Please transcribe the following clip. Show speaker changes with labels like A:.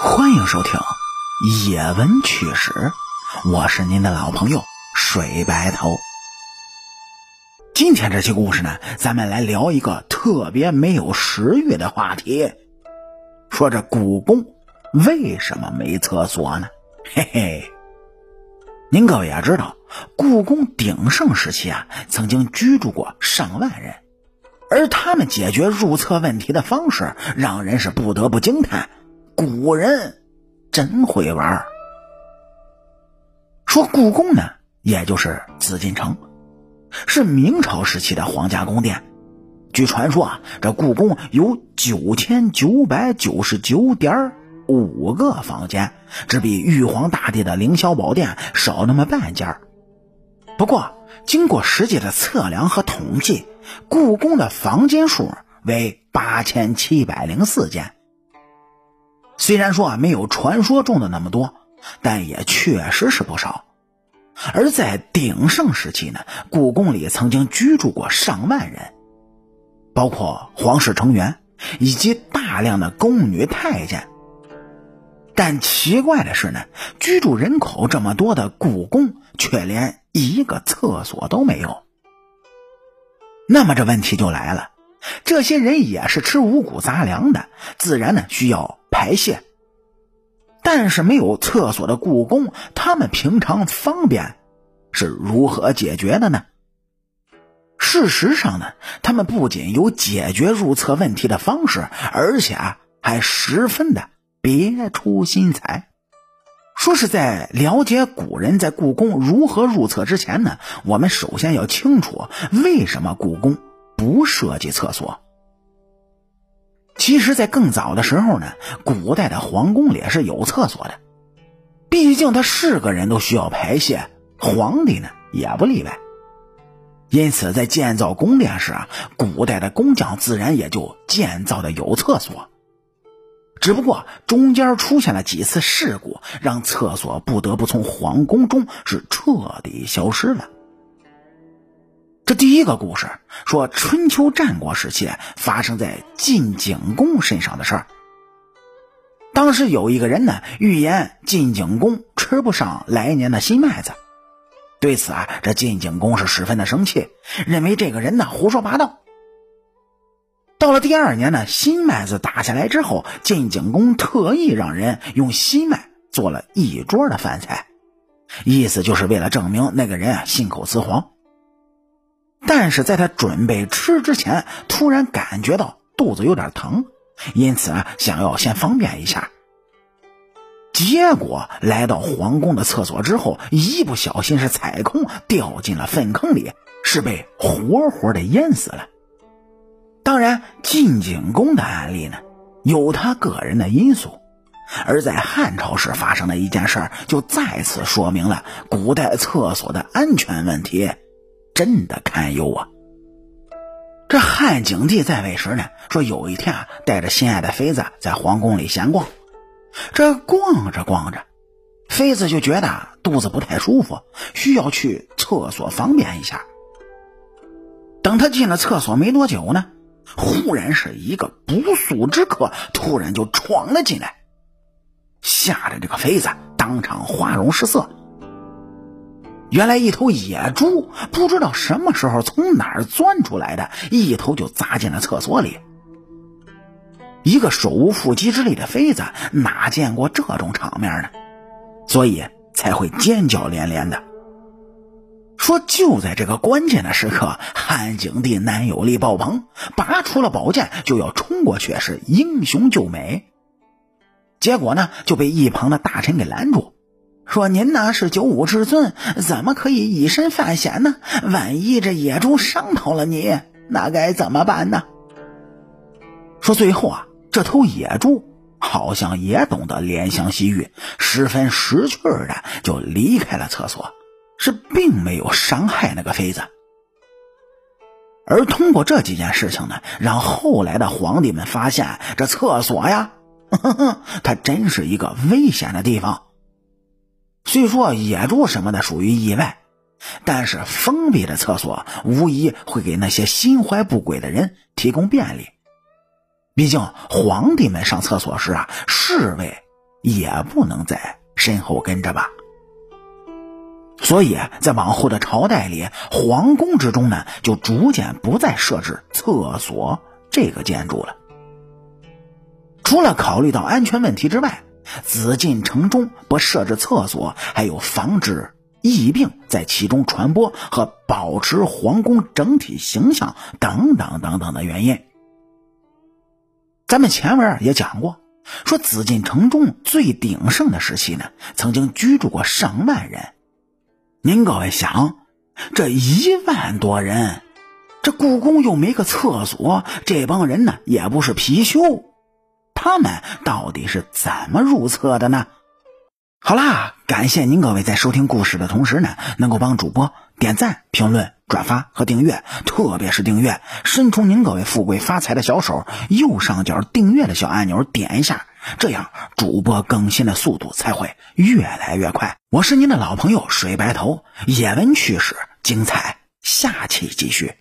A: 欢迎收听《野闻趣史》，我是您的老朋友水白头。今天这期故事呢，咱们来聊一个特别没有食欲的话题，说这故宫为什么没厕所呢？嘿嘿，您各位也知道，故宫鼎盛时期啊，曾经居住过上万人，而他们解决入厕问题的方式，让人是不得不惊叹。古人真会玩说故宫呢，也就是紫禁城，是明朝时期的皇家宫殿。据传说啊，这故宫有九千九百九十九点五个房间，只比玉皇大帝的凌霄宝殿少那么半间不过，经过实际的测量和统计，故宫的房间数为八千七百零四间。虽然说啊没有传说中的那么多，但也确实是不少。而在鼎盛时期呢，故宫里曾经居住过上万人，包括皇室成员以及大量的宫女太监。但奇怪的是呢，居住人口这么多的故宫，却连一个厕所都没有。那么这问题就来了，这些人也是吃五谷杂粮的，自然呢需要。排泄，但是没有厕所的故宫，他们平常方便是如何解决的呢？事实上呢，他们不仅有解决入厕问题的方式，而且还十分的别出心裁。说是在了解古人在故宫如何入厕之前呢，我们首先要清楚为什么故宫不设计厕所。其实，在更早的时候呢，古代的皇宫里是有厕所的。毕竟他是个人都需要排泄，皇帝呢也不例外。因此，在建造宫殿时啊，古代的工匠自然也就建造的有厕所。只不过中间出现了几次事故，让厕所不得不从皇宫中是彻底消失了。第一个故事说，春秋战国时期发生在晋景公身上的事儿。当时有一个人呢，预言晋景公吃不上来年的新麦子。对此啊，这晋景公是十分的生气，认为这个人呢胡说八道。到了第二年呢，新麦子打下来之后，晋景公特意让人用新麦做了一桌的饭菜，意思就是为了证明那个人啊信口雌黄。但是在他准备吃之前，突然感觉到肚子有点疼，因此啊，想要先方便一下。结果来到皇宫的厕所之后，一不小心是踩空，掉进了粪坑里，是被活活的淹死了。当然，晋景公的案例呢，有他个人的因素，而在汉朝时发生的一件事，就再次说明了古代厕所的安全问题。真的堪忧啊！这汉景帝在位时呢，说有一天啊，带着心爱的妃子在皇宫里闲逛，这逛着逛着，妃子就觉得肚子不太舒服，需要去厕所方便一下。等他进了厕所没多久呢，忽然是一个不速之客突然就闯了进来，吓得这个妃子当场花容失色。原来一头野猪不知道什么时候从哪儿钻出来的，一头就砸进了厕所里。一个手无缚鸡之力的妃子哪见过这种场面呢？所以才会尖叫连连的。说就在这个关键的时刻，汉景帝男友力爆棚，拔出了宝剑就要冲过去，是英雄救美。结果呢，就被一旁的大臣给拦住。说您呢是九五之尊，怎么可以以身犯险呢？万一这野猪伤到了你，那该怎么办呢？说最后啊，这头野猪好像也懂得怜香惜玉，十分识趣的就离开了厕所，是并没有伤害那个妃子。而通过这几件事情呢，让后来的皇帝们发现，这厕所呀，它真是一个危险的地方。虽说野猪什么的属于意外，但是封闭的厕所无疑会给那些心怀不轨的人提供便利。毕竟皇帝们上厕所时啊，侍卫也不能在身后跟着吧。所以在往后的朝代里，皇宫之中呢，就逐渐不再设置厕所这个建筑了。除了考虑到安全问题之外，紫禁城中不设置厕所，还有防止疫病在其中传播和保持皇宫整体形象等等等等的原因。咱们前文也讲过，说紫禁城中最鼎盛的时期呢，曾经居住过上万人。您各位想，这一万多人，这故宫又没个厕所，这帮人呢也不是貔貅。他们到底是怎么入册的呢？好啦，感谢您各位在收听故事的同时呢，能够帮主播点赞、评论、转发和订阅，特别是订阅，伸出您各位富贵发财的小手，右上角订阅的小按钮点一下，这样主播更新的速度才会越来越快。我是您的老朋友水白头，野闻趣事精彩，下期继续。